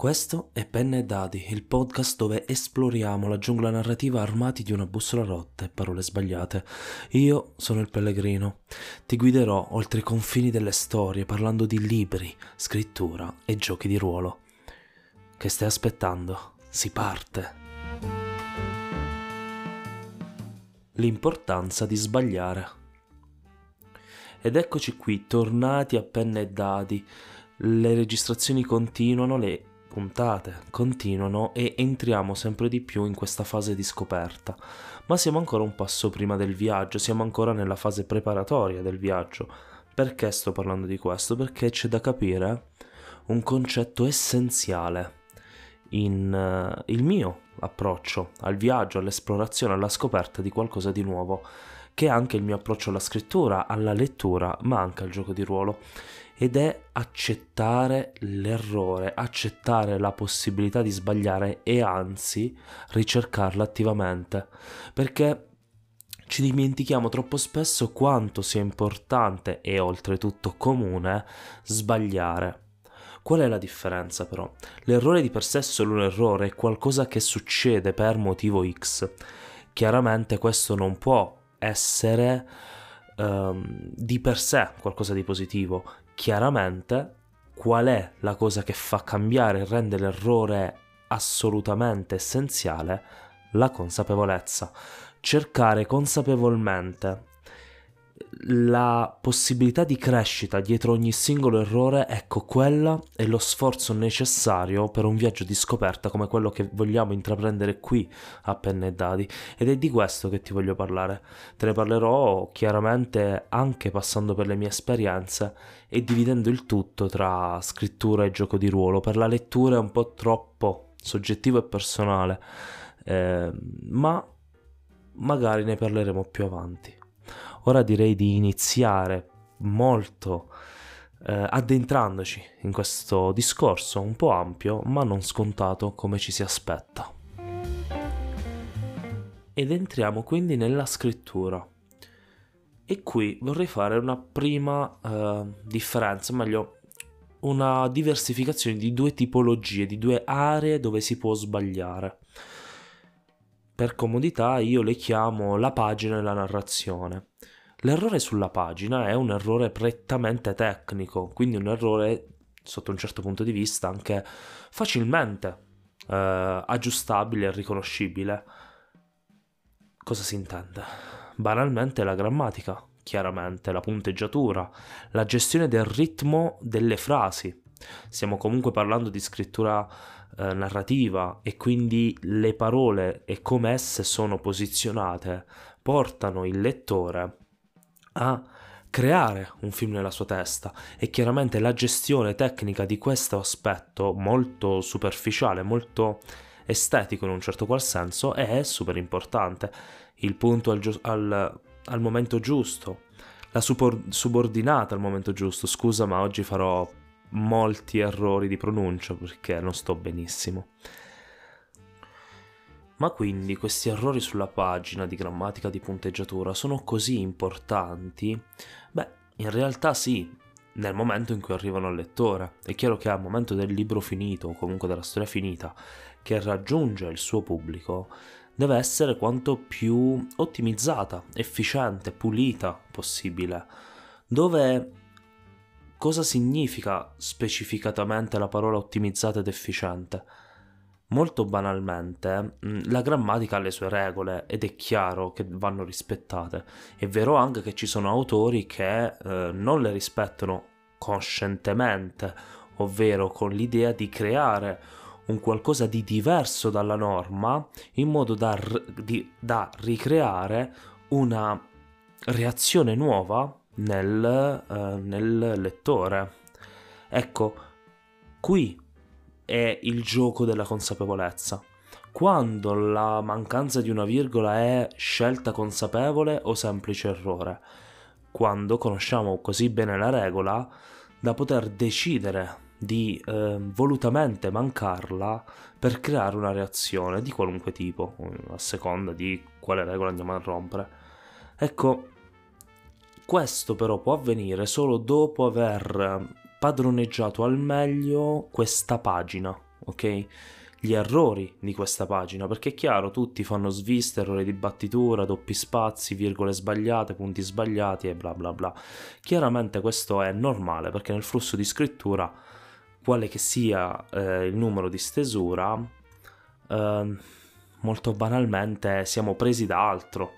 Questo è Penne e Dadi, il podcast dove esploriamo la giungla narrativa armati di una bussola rotta e parole sbagliate. Io sono il Pellegrino. Ti guiderò oltre i confini delle storie parlando di libri, scrittura e giochi di ruolo. Che stai aspettando? Si parte. L'importanza di sbagliare. Ed eccoci qui, tornati a Penne e Dadi. Le registrazioni continuano, le puntate continuano e entriamo sempre di più in questa fase di scoperta, ma siamo ancora un passo prima del viaggio, siamo ancora nella fase preparatoria del viaggio. Perché sto parlando di questo? Perché c'è da capire un concetto essenziale in uh, il mio approccio al viaggio, all'esplorazione, alla scoperta di qualcosa di nuovo, che è anche il mio approccio alla scrittura, alla lettura, ma anche al gioco di ruolo ed è accettare l'errore, accettare la possibilità di sbagliare e anzi ricercarla attivamente, perché ci dimentichiamo troppo spesso quanto sia importante e oltretutto comune sbagliare. Qual è la differenza però? L'errore di per sé è solo un errore, è qualcosa che succede per motivo X. Chiaramente questo non può essere um, di per sé qualcosa di positivo, chiaramente qual è la cosa che fa cambiare e rende l'errore assolutamente essenziale? La consapevolezza. Cercare consapevolmente la possibilità di crescita dietro ogni singolo errore, ecco quella è lo sforzo necessario per un viaggio di scoperta come quello che vogliamo intraprendere qui a Penne e Dadi ed è di questo che ti voglio parlare. Te ne parlerò chiaramente anche passando per le mie esperienze e dividendo il tutto tra scrittura e gioco di ruolo. Per la lettura è un po' troppo soggettivo e personale, eh, ma magari ne parleremo più avanti. Ora direi di iniziare molto eh, addentrandoci in questo discorso un po' ampio ma non scontato come ci si aspetta. Ed entriamo quindi nella scrittura. E qui vorrei fare una prima eh, differenza, meglio una diversificazione di due tipologie, di due aree dove si può sbagliare. Per comodità io le chiamo la pagina e la narrazione. L'errore sulla pagina è un errore prettamente tecnico, quindi un errore sotto un certo punto di vista anche facilmente eh, aggiustabile e riconoscibile. Cosa si intende? Banalmente la grammatica, chiaramente la punteggiatura, la gestione del ritmo delle frasi. Stiamo comunque parlando di scrittura eh, narrativa e quindi le parole e come esse sono posizionate portano il lettore a creare un film nella sua testa e chiaramente la gestione tecnica di questo aspetto molto superficiale, molto estetico in un certo qual senso è super importante. Il punto al, al, al momento giusto, la subordinata al momento giusto. Scusa, ma oggi farò molti errori di pronuncia perché non sto benissimo. Ma quindi questi errori sulla pagina di grammatica di punteggiatura sono così importanti? Beh, in realtà sì, nel momento in cui arrivano al lettore. È chiaro che al momento del libro finito, o comunque della storia finita, che raggiunge il suo pubblico, deve essere quanto più ottimizzata, efficiente, pulita possibile. Dove cosa significa specificatamente la parola ottimizzata ed efficiente? Molto banalmente, mm, la grammatica ha le sue regole ed è chiaro che vanno rispettate. È vero anche che ci sono autori che eh, non le rispettano coscientemente, ovvero con l'idea di creare un qualcosa di diverso dalla norma in modo da, di, da ricreare una reazione nuova nel, eh, nel lettore. Ecco, qui è il gioco della consapevolezza. Quando la mancanza di una virgola è scelta consapevole o semplice errore. Quando conosciamo così bene la regola da poter decidere di eh, volutamente mancarla per creare una reazione di qualunque tipo, a seconda di quale regola andiamo a rompere. Ecco, questo però può avvenire solo dopo aver padroneggiato al meglio questa pagina, ok? Gli errori di questa pagina, perché è chiaro, tutti fanno sviste, errori di battitura, doppi spazi, virgole sbagliate, punti sbagliati e bla bla bla. Chiaramente questo è normale perché nel flusso di scrittura, quale che sia eh, il numero di stesura, eh, molto banalmente siamo presi da altro,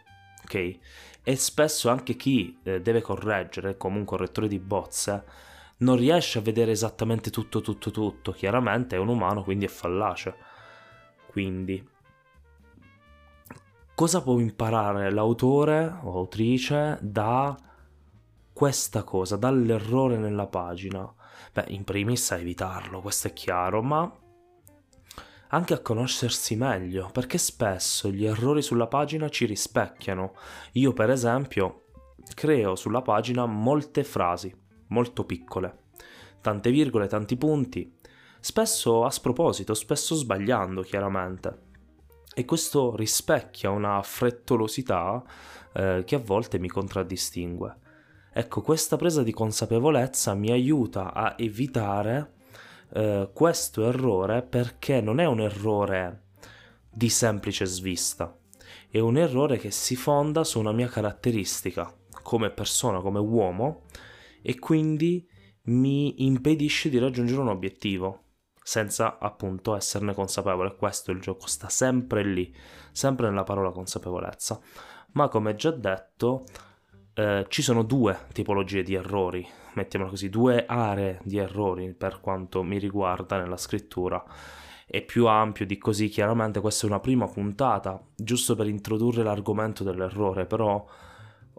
ok? E spesso anche chi eh, deve correggere, come un correttore di bozze, non riesce a vedere esattamente tutto, tutto, tutto. Chiaramente è un umano, quindi è fallace. Quindi, cosa può imparare l'autore o autrice da questa cosa, dall'errore nella pagina? Beh, in primis a evitarlo, questo è chiaro, ma anche a conoscersi meglio, perché spesso gli errori sulla pagina ci rispecchiano. Io, per esempio, creo sulla pagina molte frasi, molto piccole, tante virgole, tanti punti, spesso a sproposito, spesso sbagliando, chiaramente. E questo rispecchia una frettolosità eh, che a volte mi contraddistingue. Ecco, questa presa di consapevolezza mi aiuta a evitare eh, questo errore perché non è un errore di semplice svista, è un errore che si fonda su una mia caratteristica come persona, come uomo e quindi mi impedisce di raggiungere un obiettivo senza appunto esserne consapevole. Questo il gioco sta sempre lì, sempre nella parola consapevolezza. Ma come già detto, eh, ci sono due tipologie di errori mettiamola così, due aree di errori per quanto mi riguarda nella scrittura. È più ampio di così, chiaramente questa è una prima puntata, giusto per introdurre l'argomento dell'errore, però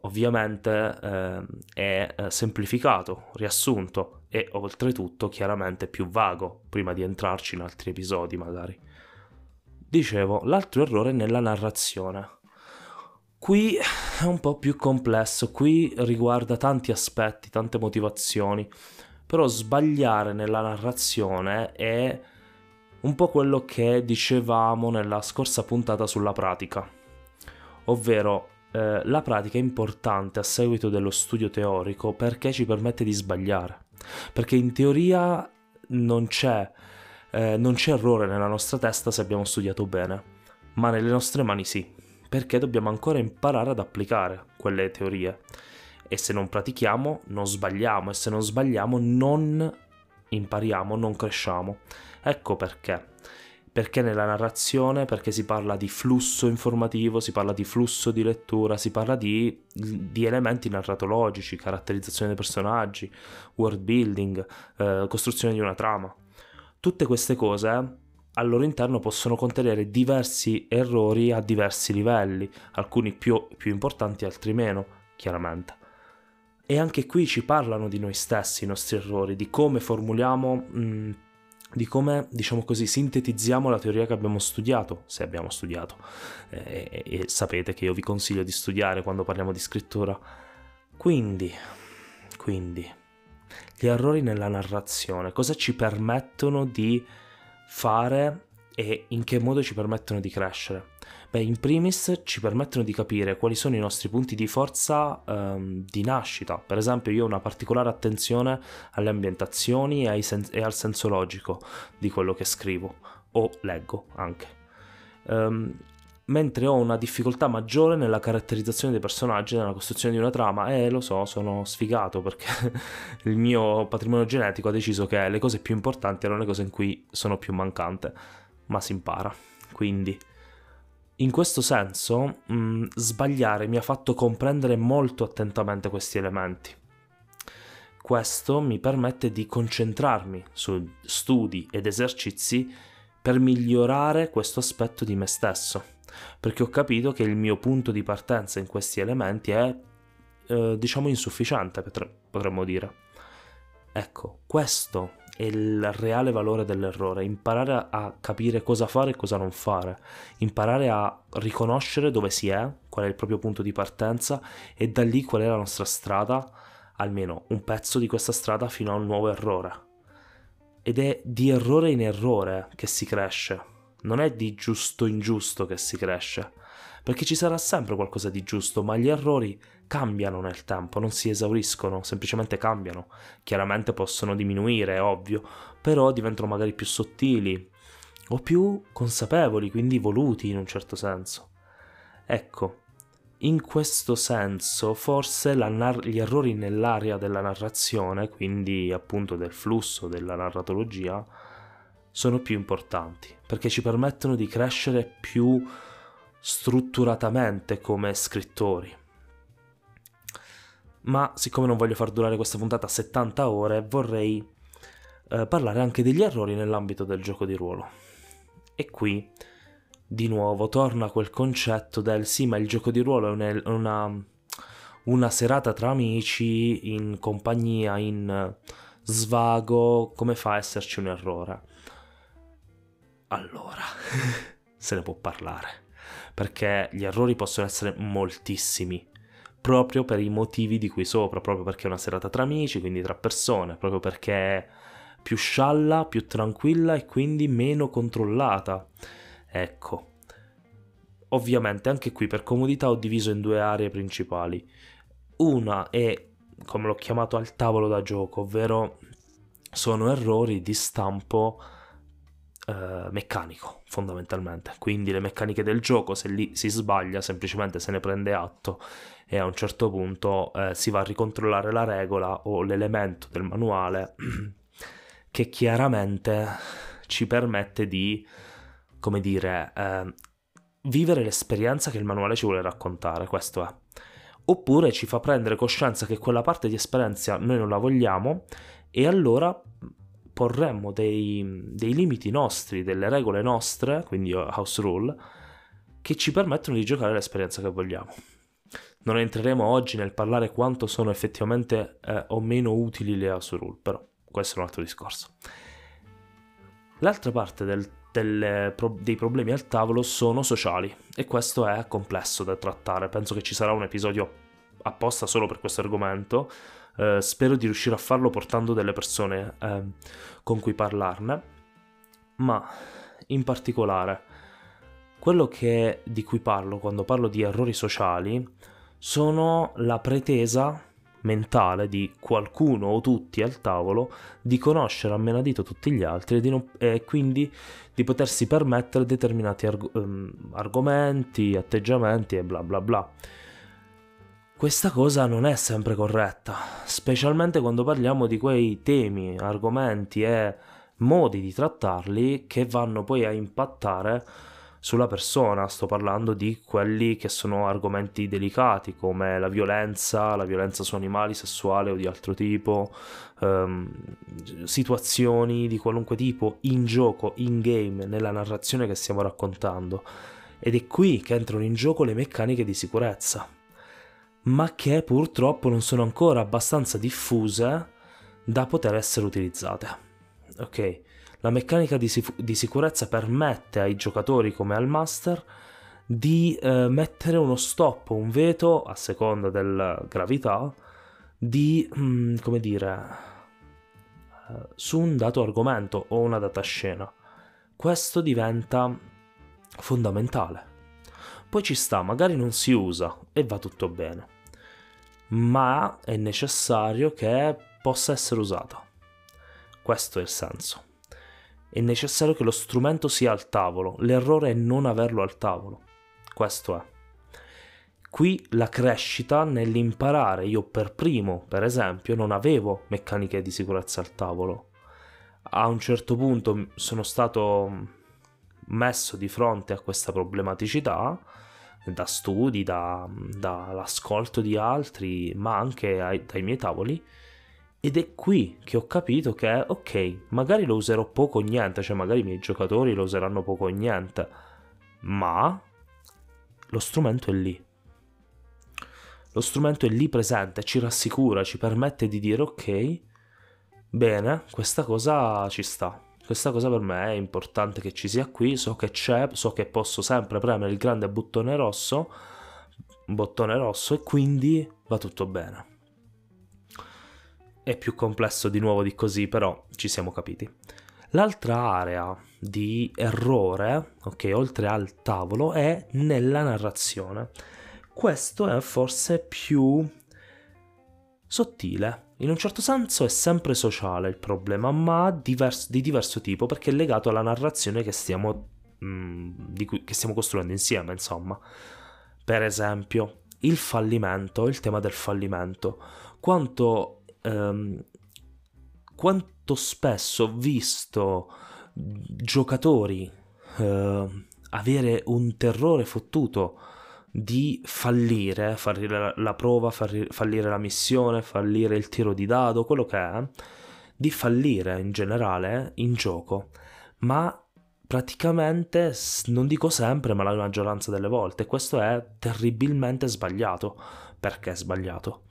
ovviamente eh, è eh, semplificato, riassunto e oltretutto chiaramente più vago, prima di entrarci in altri episodi magari. Dicevo, l'altro errore è nella narrazione. Qui è un po' più complesso, qui riguarda tanti aspetti, tante motivazioni, però sbagliare nella narrazione è un po' quello che dicevamo nella scorsa puntata sulla pratica, ovvero eh, la pratica è importante a seguito dello studio teorico perché ci permette di sbagliare, perché in teoria non c'è, eh, non c'è errore nella nostra testa se abbiamo studiato bene, ma nelle nostre mani sì perché dobbiamo ancora imparare ad applicare quelle teorie. E se non pratichiamo, non sbagliamo, e se non sbagliamo, non impariamo, non cresciamo. Ecco perché. Perché nella narrazione, perché si parla di flusso informativo, si parla di flusso di lettura, si parla di, di elementi narratologici, caratterizzazione dei personaggi, world building, eh, costruzione di una trama. Tutte queste cose al loro interno possono contenere diversi errori a diversi livelli, alcuni più, più importanti, altri meno, chiaramente. E anche qui ci parlano di noi stessi, i nostri errori, di come formuliamo, mh, mm, di come, diciamo così, sintetizziamo la teoria che abbiamo studiato, se abbiamo studiato. E, e, e sapete che io vi consiglio di studiare quando parliamo di scrittura. Quindi, quindi, gli errori nella narrazione, cosa ci permettono di fare e in che modo ci permettono di crescere? Beh, in primis ci permettono di capire quali sono i nostri punti di forza um, di nascita. Per esempio, io ho una particolare attenzione alle ambientazioni e, sen- e, al senso logico di quello che scrivo o leggo anche. Um, mentre ho una difficoltà maggiore nella caratterizzazione dei personaggi, nella costruzione di una trama e lo so, sono sfigato perché il mio patrimonio genetico ha deciso che le cose più importanti erano le cose in cui sono più mancante, ma si impara. Quindi in questo senso mh, sbagliare mi ha fatto comprendere molto attentamente questi elementi. Questo mi permette di concentrarmi su studi ed esercizi per migliorare questo aspetto di me stesso perché ho capito che il mio punto di partenza in questi elementi è, eh, diciamo, insufficiente, potremmo dire. Ecco, questo è il reale valore dell'errore, imparare a capire cosa fare e cosa non fare, imparare a riconoscere dove si è, qual è il proprio punto di partenza e da lì qual è la nostra strada, almeno un pezzo di questa strada fino a un nuovo errore. Ed è di errore in errore che si cresce, non è di giusto in giusto che si cresce, perché ci sarà sempre qualcosa di giusto, ma gli errori cambiano nel tempo, non si esauriscono, semplicemente cambiano. Chiaramente possono diminuire, è ovvio, però diventano magari più sottili, o più consapevoli, quindi voluti in un certo senso. Ecco, in questo senso forse nar- gli errori nell'area della narrazione, quindi appunto del flusso della narratologia, sono più importanti, perché ci permettono di crescere più strutturatamente come scrittori. Ma siccome non voglio far durare questa puntata 70 ore, vorrei eh, parlare anche degli errori nell'ambito del gioco di ruolo. E qui, di nuovo, torna quel concetto del sì, ma il gioco di ruolo è una, una serata tra amici, in compagnia, in svago, come fa a esserci un errore? Allora, se ne può parlare, perché gli errori possono essere moltissimi, proprio per i motivi di cui sopra, proprio perché è una serata tra amici, quindi tra persone, proprio perché più scialla, più tranquilla e quindi meno controllata. Ecco. Ovviamente anche qui per comodità ho diviso in due aree principali. Una è, come l'ho chiamato, al tavolo da gioco, ovvero sono errori di stampo eh, meccanico, fondamentalmente. Quindi le meccaniche del gioco, se lì si sbaglia, semplicemente se ne prende atto e a un certo punto eh, si va a ricontrollare la regola o l'elemento del manuale che chiaramente ci permette di, come dire, eh, vivere l'esperienza che il manuale ci vuole raccontare, questo è. Oppure ci fa prendere coscienza che quella parte di esperienza noi non la vogliamo e allora porremmo dei, dei limiti nostri, delle regole nostre, quindi house rule, che ci permettono di giocare l'esperienza che vogliamo. Non entreremo oggi nel parlare quanto sono effettivamente eh, o meno utili le house rule, però questo è un altro discorso. L'altra parte del, del, dei problemi al tavolo sono sociali e questo è complesso da trattare. Penso che ci sarà un episodio apposta solo per questo argomento. Eh, spero di riuscire a farlo portando delle persone eh, con cui parlarne, ma in particolare quello che, di cui parlo quando parlo di errori sociali sono la pretesa mentale di qualcuno o tutti al tavolo di conoscere a menadito tutti gli altri e, non, e quindi di potersi permettere determinati arg- um, argomenti, atteggiamenti e bla bla bla. Questa cosa non è sempre corretta, specialmente quando parliamo di quei temi, argomenti e modi di trattarli che vanno poi a impattare sulla persona, sto parlando di quelli che sono argomenti delicati come la violenza, la violenza su animali, sessuale o di altro tipo, ehm, situazioni di qualunque tipo in gioco, in game, nella narrazione che stiamo raccontando. Ed è qui che entrano in gioco le meccaniche di sicurezza, ma che purtroppo non sono ancora abbastanza diffuse da poter essere utilizzate. Ok? La meccanica di, sif- di sicurezza permette ai giocatori come al master di eh, mettere uno stop, un veto a seconda della gravità di, mh, mm, come dire, eh, su un dato argomento o una data scena. Questo diventa fondamentale. Poi ci sta, magari non si usa e va tutto bene, ma è necessario che possa essere usato. Questo è il senso è necessario che lo strumento sia al tavolo, l'errore è non averlo al tavolo. Questo è. Qui la crescita nell'imparare, io per primo, per esempio, non avevo meccaniche di sicurezza al tavolo. A un certo punto sono stato messo di fronte a questa problematicità da studi, da, dall'ascolto di altri, ma anche ai, dai miei tavoli, ed è qui che ho capito che, ok, magari lo userò poco o niente, cioè magari i miei giocatori lo useranno poco o niente, ma lo strumento è lì. Lo strumento è lì presente, ci rassicura, ci permette di dire ok, bene, questa cosa ci sta. Questa cosa per me è importante che ci sia qui, so che c'è, so che posso sempre premere il grande bottone rosso, bottone rosso e quindi va tutto bene. È più complesso di nuovo di così, però ci siamo capiti. L'altra area di errore, ok, oltre al tavolo, è nella narrazione. Questo è forse più sottile, in un certo senso è sempre sociale il problema, ma divers- di diverso tipo perché è legato alla narrazione che stiamo, mh, mm, cui, che stiamo costruendo insieme, insomma. Per esempio, il fallimento, il tema del fallimento. Quanto, ehm, quanto spesso ho visto giocatori eh, avere un terrore fottuto di fallire, fallire la prova, fallire la missione, fallire il tiro di dado, quello che è, di fallire in generale in gioco, ma praticamente, non dico sempre, ma la maggioranza delle volte, questo è terribilmente sbagliato. Perché è sbagliato?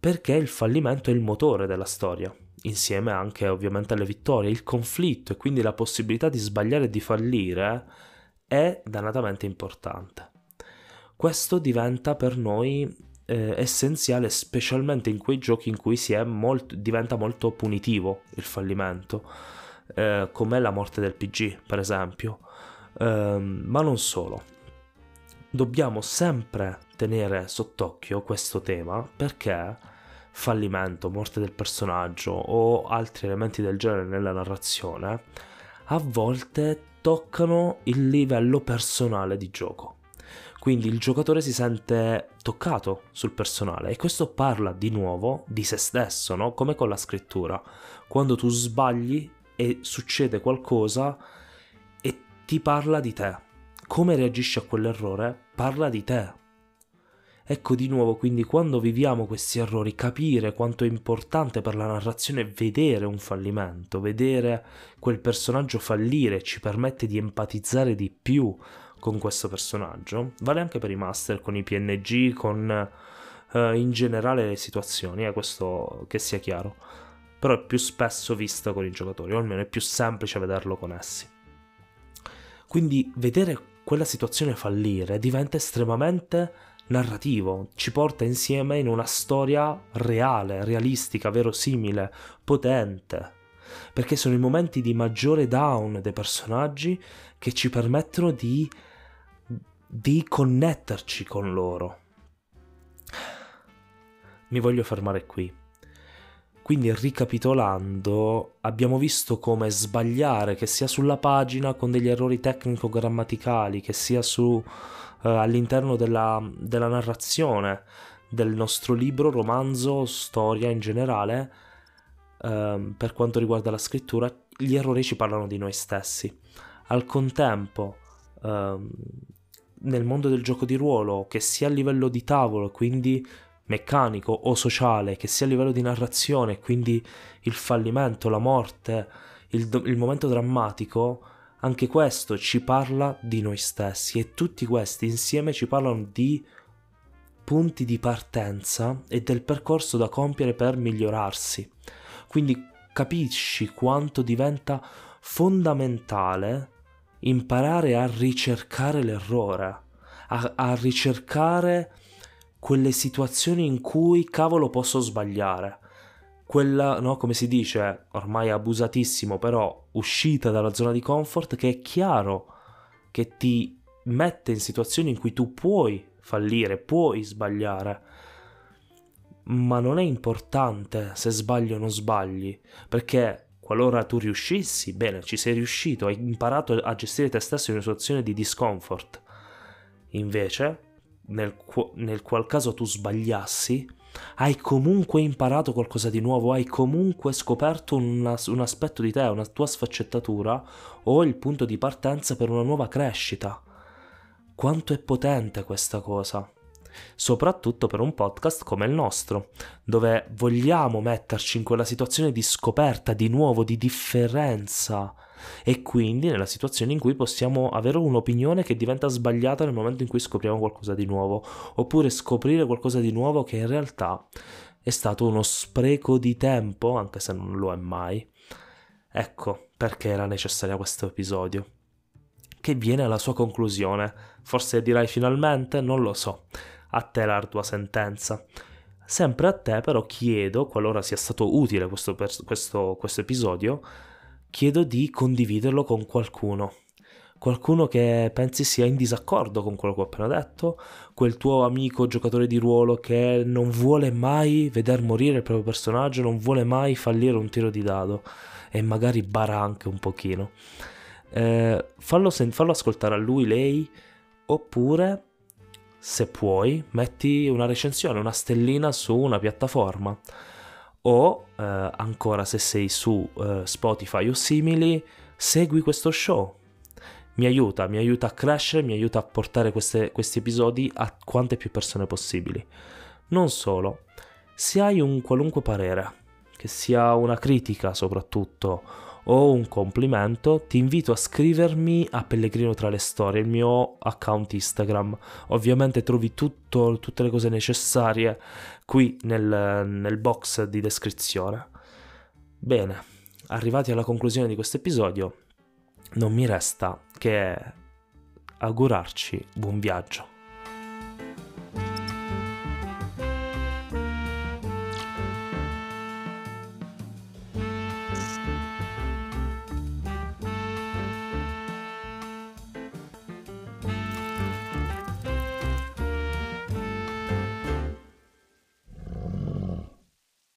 Perché il fallimento è il motore della storia, insieme anche ovviamente alle vittorie, il conflitto e quindi la possibilità di sbagliare e di fallire è dannatamente importante. Questo diventa per noi eh, essenziale, specialmente in quei giochi in cui molto, diventa molto punitivo il fallimento, eh, come la morte del PG, per esempio. Eh, ma non solo. Dobbiamo sempre tenere sott'occhio questo tema perché fallimento, morte del personaggio o altri elementi del genere nella narrazione a volte toccano il livello personale di gioco. Quindi il giocatore si sente toccato sul personale e questo parla di nuovo di se stesso, no? come con la scrittura. Quando tu sbagli e succede qualcosa e ti parla di te. Come reagisci a quell'errore parla di te. Ecco di nuovo, quindi quando viviamo questi errori, capire quanto è importante per la narrazione vedere un fallimento, vedere quel personaggio fallire ci permette di empatizzare di più con questo personaggio. Vale anche per i master, con i PNG, con uh, in generale le situazioni, eh, questo che sia chiaro. Però è più spesso vista con i giocatori, o almeno è più semplice vederlo con essi. Quindi vedere quella situazione fallire diventa estremamente narrativo, ci porta insieme in una storia reale, realistica, verosimile, potente, perché sono i momenti di maggiore down dei personaggi che ci permettono di di connetterci con loro. Mi voglio fermare qui. Quindi ricapitolando, abbiamo visto come sbagliare, che sia sulla pagina con degli errori tecnico-grammaticali, che sia su, uh, all'interno della, della narrazione del nostro libro, romanzo, storia in generale, uh, per quanto riguarda la scrittura, gli errori ci parlano di noi stessi. Al contempo, uh, nel mondo del gioco di ruolo, che sia a livello di tavolo, quindi meccanico o sociale, che sia a livello di narrazione, quindi il fallimento, la morte, il, il momento drammatico, anche questo ci parla di noi stessi e tutti questi insieme ci parlano di punti di partenza e del percorso da compiere per migliorarsi. Quindi capisci quanto diventa fondamentale imparare a ricercare l'errore, a, a ricercare quelle situazioni in cui cavolo posso sbagliare. Quella, no, come si dice, ormai abusatissimo, però uscita dalla zona di comfort che è chiaro che ti mette in situazioni in cui tu puoi fallire, puoi sbagliare. Ma non è importante se sbagli o non sbagli, perché Qualora tu riuscissi, bene, ci sei riuscito, hai imparato a gestire te stesso in una situazione di discomfort. Invece, nel, nel qual caso tu sbagliassi, hai comunque imparato qualcosa di nuovo, hai comunque scoperto una, un aspetto di te, una tua sfaccettatura o il punto di partenza per una nuova crescita. Quanto è potente questa cosa? soprattutto per un podcast come il nostro, dove vogliamo metterci in quella situazione di scoperta, di nuovo, di differenza e quindi nella situazione in cui possiamo avere un'opinione che diventa sbagliata nel momento in cui scopriamo qualcosa di nuovo, oppure scoprire qualcosa di nuovo che in realtà è stato uno spreco di tempo, anche se non lo è mai. Ecco perché era necessario questo episodio. Che viene alla sua conclusione. Forse dirai finalmente? Non lo so a te l'ardua sentenza. Sempre a te però chiedo, qualora sia stato utile questo, questo, questo episodio, chiedo di condividerlo con qualcuno. qualcuno che pensi sia in disaccordo con quello che ho appena detto, quel tuo amico giocatore di ruolo che non vuole mai veder morire il proprio personaggio, non vuole mai fallire un tiro di dado e magari bara anche un pochino. Eh, fallo, sen- fallo ascoltare a lui, lei, oppure se puoi metti una recensione, una stellina su una piattaforma o eh, ancora se sei su eh, Spotify o simili segui questo show mi aiuta, mi aiuta a crescere, mi aiuta a portare queste, questi episodi a quante più persone possibili. Non solo, se hai un qualunque parere, che sia una critica soprattutto o un complimento, ti invito a scrivermi a Pellegrino tra le storie, il mio account Instagram. Ovviamente trovi tutto, tutte le cose necessarie qui nel, nel box di descrizione. Bene, arrivati alla conclusione di questo episodio, non mi resta che augurarci buon viaggio.